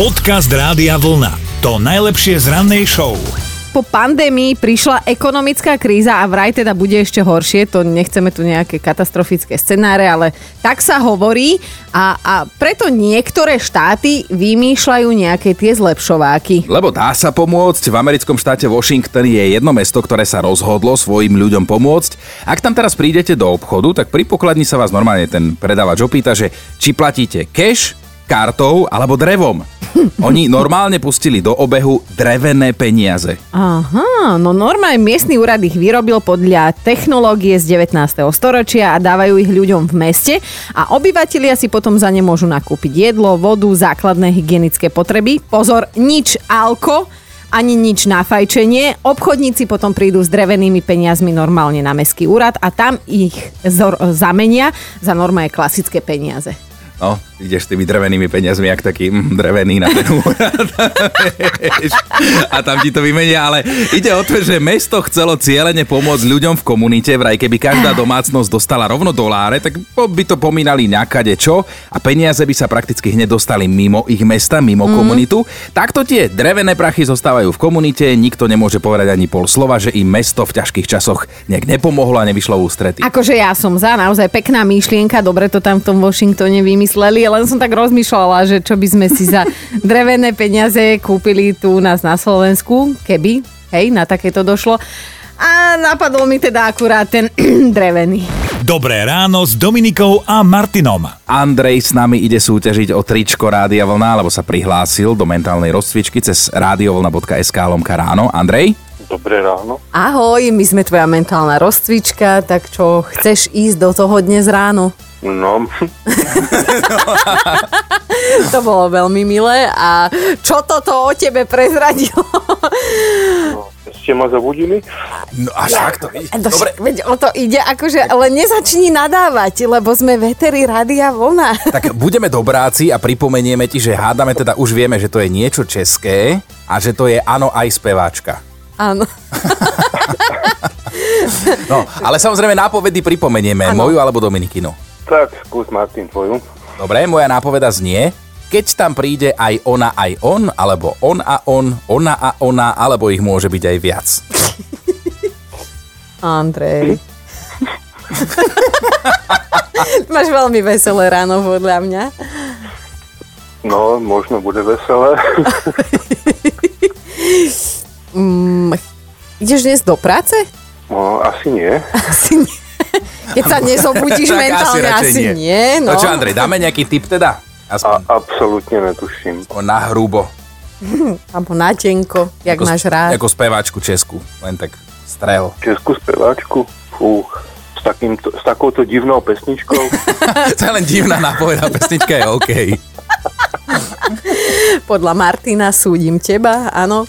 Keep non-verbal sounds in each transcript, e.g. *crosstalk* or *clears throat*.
Podcast Rádia Vlna. To najlepšie z rannej show. Po pandémii prišla ekonomická kríza a vraj teda bude ešte horšie. To nechceme tu nejaké katastrofické scenáre, ale tak sa hovorí a, a preto niektoré štáty vymýšľajú nejaké tie zlepšováky. Lebo dá sa pomôcť. V americkom štáte Washington je jedno mesto, ktoré sa rozhodlo svojim ľuďom pomôcť. Ak tam teraz prídete do obchodu, tak pri pokladni sa vás normálne ten predávač opýta, že či platíte cash, kartou alebo drevom. *laughs* Oni normálne pustili do obehu drevené peniaze. Aha, no normálne miestny úrad ich vyrobil podľa technológie z 19. storočia a dávajú ich ľuďom v meste a obyvatelia si potom za ne môžu nakúpiť jedlo, vodu, základné hygienické potreby. Pozor, nič alko, ani nič na fajčenie. Obchodníci potom prídu s drevenými peniazmi normálne na mestský úrad a tam ich zor- zamenia za normálne klasické peniaze. No, ideš s tými drevenými peniazmi, jak taký mm, drevený na ten úrad. a tam ti to vymenia, ale ide o to, že mesto chcelo cieľene pomôcť ľuďom v komunite, vraj keby každá domácnosť dostala rovno doláre, tak by to pomínali nejakade čo a peniaze by sa prakticky hneď dostali mimo ich mesta, mimo mm. komunitu. Takto tie drevené prachy zostávajú v komunite, nikto nemôže povedať ani pol slova, že im mesto v ťažkých časoch nejak nepomohlo a nevyšlo v ústrety. Akože ja som za, naozaj pekná myšlienka, dobre to tam v tom Washingtone vymysleli vymysleli, len som tak rozmýšľala, že čo by sme si za *laughs* drevené peniaze kúpili tu u nás na Slovensku, keby, hej, na takéto došlo. A napadol mi teda akurát ten *clears throat* drevený. Dobré ráno s Dominikou a Martinom. Andrej s nami ide súťažiť o tričko Rádia Vlna, lebo sa prihlásil do mentálnej rozcvičky cez radiovlna.sk lomka ráno. Andrej? Dobré ráno. Ahoj, my sme tvoja mentálna rozcvička, tak čo, chceš ísť do toho dnes ráno? No, *laughs* To bolo veľmi milé. A čo toto o tebe prezradilo? no, ste ma zabudili? No až tak to ide. To, Dobre, Veď o to ide, akože, ale nezačni nadávať, lebo sme veteri Rádia Vlna. *laughs* tak budeme dobráci a pripomenieme ti, že hádame teda už vieme, že to je niečo české a že to je áno aj speváčka. Áno. *laughs* No, ale samozrejme nápovedy pripomenieme, Áno. moju alebo Dominikinu. Tak, skús Martin tvoju. Dobre, moja nápoveda znie, keď tam príde aj ona, aj on, alebo on a on, ona a ona, alebo ich môže byť aj viac. *laughs* Andrej. *laughs* Máš veľmi veselé ráno podľa mňa. No, možno bude veselé. *laughs* Mm, ideš dnes do práce? No, asi nie. Asi nie. Keď sa nezobudíš *laughs* mentálne, asi nie. no. No čo, Andrej, dáme nejaký tip teda? A, Aspoň absolútne netuším. na hrubo. *laughs* Alebo na tenko, jak Ako máš rád. Ako speváčku Česku, len tak strel. Českú speváčku? Fú, s, takýmto, s takouto divnou pesničkou. *laughs* to je len divná nápoveda, pesnička je OK. Podľa Martina súdim teba, áno.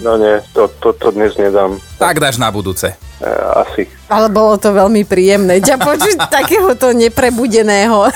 No nie, to, to, to dnes nedám. Tak dáš na budúce. E, asi. Ale bolo to veľmi príjemné ťa počuť *laughs* takéhoto neprebudeného.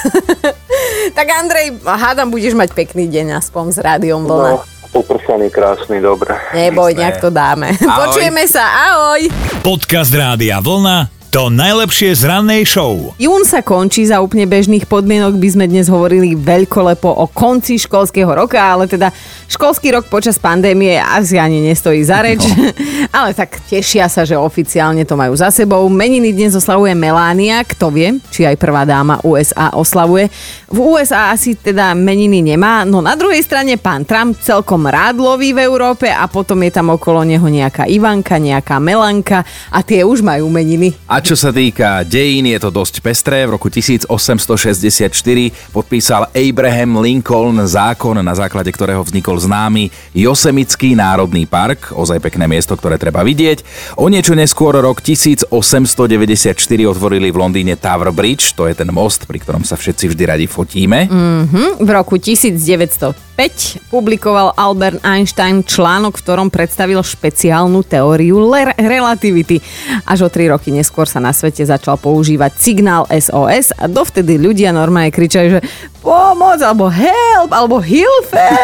*laughs* tak Andrej, hádam, budeš mať pekný deň aspoň s rádiom vlna. No, popršaný, krásny, dobre. Neboj, nejak to dáme. *laughs* Ahoj. Počujeme sa, ahoj! Podcast Rádia Vlna. To najlepšie z rannej show. Jún sa končí, za úplne bežných podmienok by sme dnes hovorili veľkolepo o konci školského roka, ale teda školský rok počas pandémie asi ani nestojí za reč. No. *laughs* ale tak tešia sa, že oficiálne to majú za sebou. Meniny dnes oslavuje Melania, kto vie, či aj prvá dáma USA oslavuje. V USA asi teda meniny nemá, no na druhej strane pán Trump celkom rád loví v Európe a potom je tam okolo neho nejaká Ivanka, nejaká Melanka a tie už majú meniny. A čo sa týka dejín, je to dosť pestré. V roku 1864 podpísal Abraham Lincoln zákon, na základe ktorého vznikol známy Josemický národný park, ozaj pekné miesto, ktoré treba vidieť. O niečo neskôr rok 1894 otvorili v Londýne Tower Bridge, to je ten most, pri ktorom sa všetci vždy radi fotíme. Mm, v roku 1905 publikoval Albert Einstein článok, v ktorom predstavil špeciálnu teóriu le- relativity. Až o tri roky neskôr sa na svete začal používať signál SOS a dovtedy ľudia normálne kričali, že pomoc, alebo help, alebo hilfe. *laughs*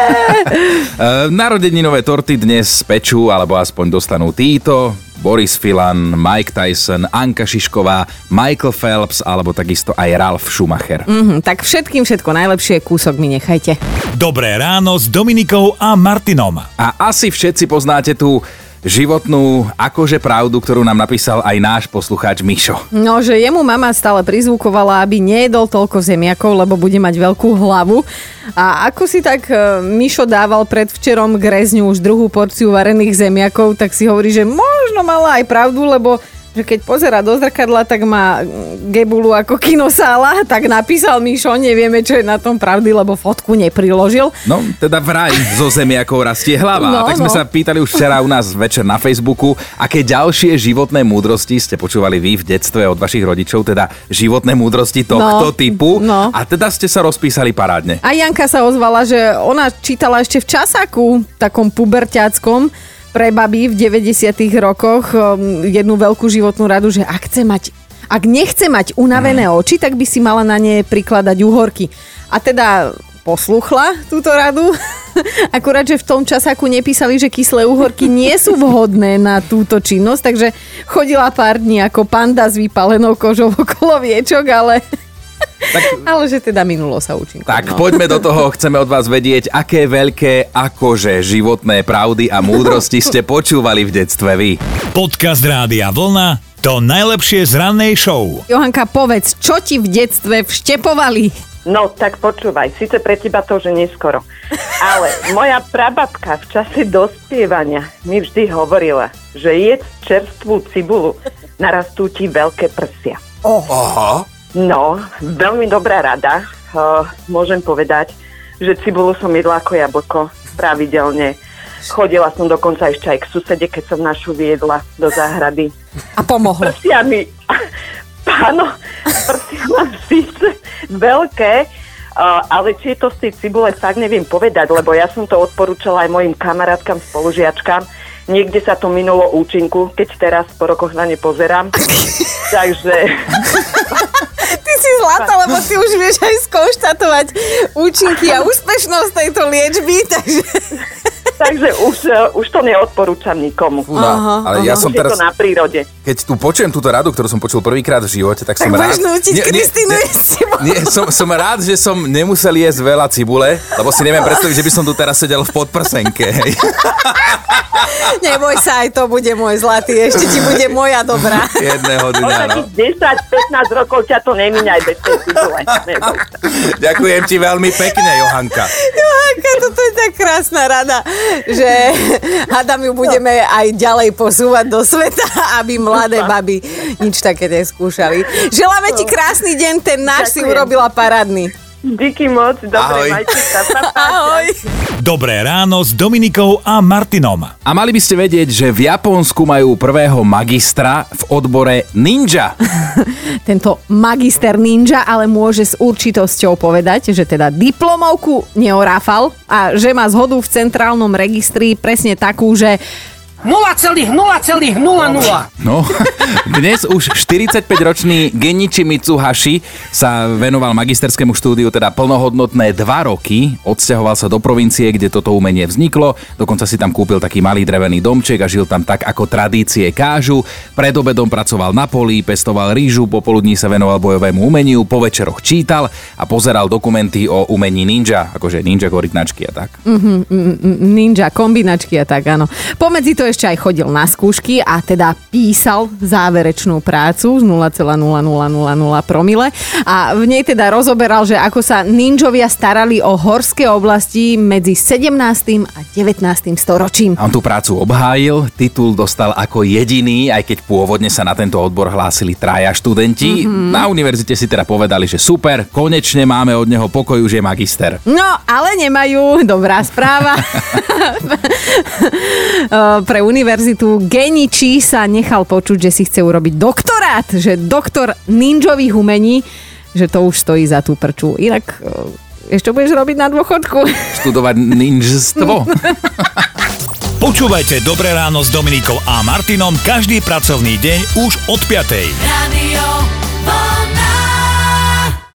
E, Narodeninové torty dnes pečú, alebo aspoň dostanú títo. Boris Filan, Mike Tyson, Anka Šišková, Michael Phelps alebo takisto aj Ralf Schumacher. Mhm, tak všetkým všetko najlepšie, kúsok mi nechajte. Dobré ráno s Dominikou a Martinom. A asi všetci poznáte tú životnú akože pravdu, ktorú nám napísal aj náš poslucháč Mišo. No, že jemu mama stále prizvukovala, aby nejedol toľko zemiakov, lebo bude mať veľkú hlavu. A ako si tak e, Mišo dával predvčerom k rezňu už druhú porciu varených zemiakov, tak si hovorí, že možno mala aj pravdu, lebo že keď pozera do zrkadla, tak má gebulu ako kinosála, *laughs* tak napísal Mišo, nevieme, čo je na tom pravdy, lebo fotku nepriložil. No, teda vraj zo zemiakov rastie hlava. No, tak sme no. sa pýtali už včera u nás večer na Facebooku, aké ďalšie životné múdrosti ste počúvali vy v detstve od vašich rodičov, teda životné múdrosti tohto No, typu. no. A teda ste sa rozpísali parádne. A Janka sa ozvala, že ona čítala ešte v časaku, takom puberťáckom, pre baby v 90 rokoch um, jednu veľkú životnú radu, že ak chce mať ak nechce mať unavené oči, tak by si mala na ne prikladať uhorky. A teda posluchla túto radu. *laughs* Akurát, že v tom časaku nepísali, že kyslé uhorky nie sú vhodné na túto činnosť, takže chodila pár dní ako panda s vypalenou kožou okolo viečok, ale... Ale že teda minulo sa účinkom. Tak no. poďme do toho, chceme od vás vedieť, aké veľké akože životné pravdy a múdrosti ste počúvali v detstve vy. Podcast Rádia Vlna to najlepšie z rannej show. Johanka, povedz, čo ti v detstve vštepovali? No, tak počúvaj, síce pre teba to, že neskoro. Ale moja prababka v čase dospievania mi vždy hovorila, že jedz čerstvú cibulu, narastú ti veľké prsia. Aha. No, veľmi dobrá rada. Uh, môžem povedať, že cibulu som jedla ako jablko pravidelne. Chodila som dokonca ešte aj k susede, keď som našu viedla do záhrady. A pomohlo. Prsia mi, páno, prsia mám síce veľké, uh, ale či je to z tej cibule, fakt neviem povedať, lebo ja som to odporúčala aj mojim kamarátkam, spolužiačkam. Niekde sa to minulo účinku, keď teraz po rokoch na ne pozerám. *laughs* Takže Zlata, lebo ty už vieš aj skonštatovať účinky a úspešnosť tejto liečby, *laughs* takže... Takže už, uh, už to neodporúčam nikomu. Fúna, ale ja som teraz, to na prírode. keď tu počujem túto radu, ktorú som počul prvýkrát v živote, tak som Tak rád... Kristínu jesť cibulu. nie, som, som rád, že som nemusel jesť veľa cibule, lebo si neviem predstaviť, že by som tu teraz sedel v podprsenke. Hej. *laughs* Neboj sa, aj to bude môj zlatý, ešte ti bude moja dobrá. *laughs* Jedného dňa, no. tých 10-15 rokov ťa to nemíňa aj bez tej cibule. Ďakujem ti veľmi pekne, Johanka. Johanka, toto je tak krásna rada, *laughs* že hádam ju budeme aj ďalej posúvať do sveta, *laughs* aby mladé baby nič také neskúšali. Želáme ti krásny deň, ten náš si Ďakujem. urobila parádny. Díky moc, dobre, Ahoj. majte sa. Pa, pa. Ahoj. Dobré ráno s Dominikou a Martinom. A mali by ste vedieť, že v Japonsku majú prvého magistra v odbore ninja. *laughs* Tento magister ninja ale môže s určitosťou povedať, že teda diplomovku neoráfal a že má zhodu v centrálnom registri presne takú, že 0,0,00. No, dnes už 45-ročný Genichi Mitsuhashi sa venoval magisterskému štúdiu teda plnohodnotné dva roky. Odsťahoval sa do provincie, kde toto umenie vzniklo. Dokonca si tam kúpil taký malý drevený domček a žil tam tak, ako tradície kážu. Pred obedom pracoval na poli, pestoval rýžu, popoludní sa venoval bojovému umeniu, po večeroch čítal a pozeral dokumenty o umení ninja, akože ninja korytnačky a tak. ninja kombinačky a tak, áno. Pomedzi to ešte aj chodil na skúšky a teda písal záverečnú prácu z 0,0000 promile a v nej teda rozoberal, že ako sa ninjovia starali o horské oblasti medzi 17. a 19. storočím. On tú prácu obhájil, titul dostal ako jediný, aj keď pôvodne sa na tento odbor hlásili traja študenti. Mm-hmm. Na univerzite si teda povedali, že super, konečne máme od neho pokoj, už je magister. No, ale nemajú. Dobrá správa. *laughs* *laughs* Pre univerzitu Genichi sa nechal počuť, že si chce urobiť doktorát, že doktor ninjových umení, že to už stojí za tú prču. Inak e, ešte budeš robiť na dôchodku. *laughs* Študovať ninjstvo. *laughs* Počúvajte Dobré ráno s Dominikou a Martinom každý pracovný deň už od 5. Radio.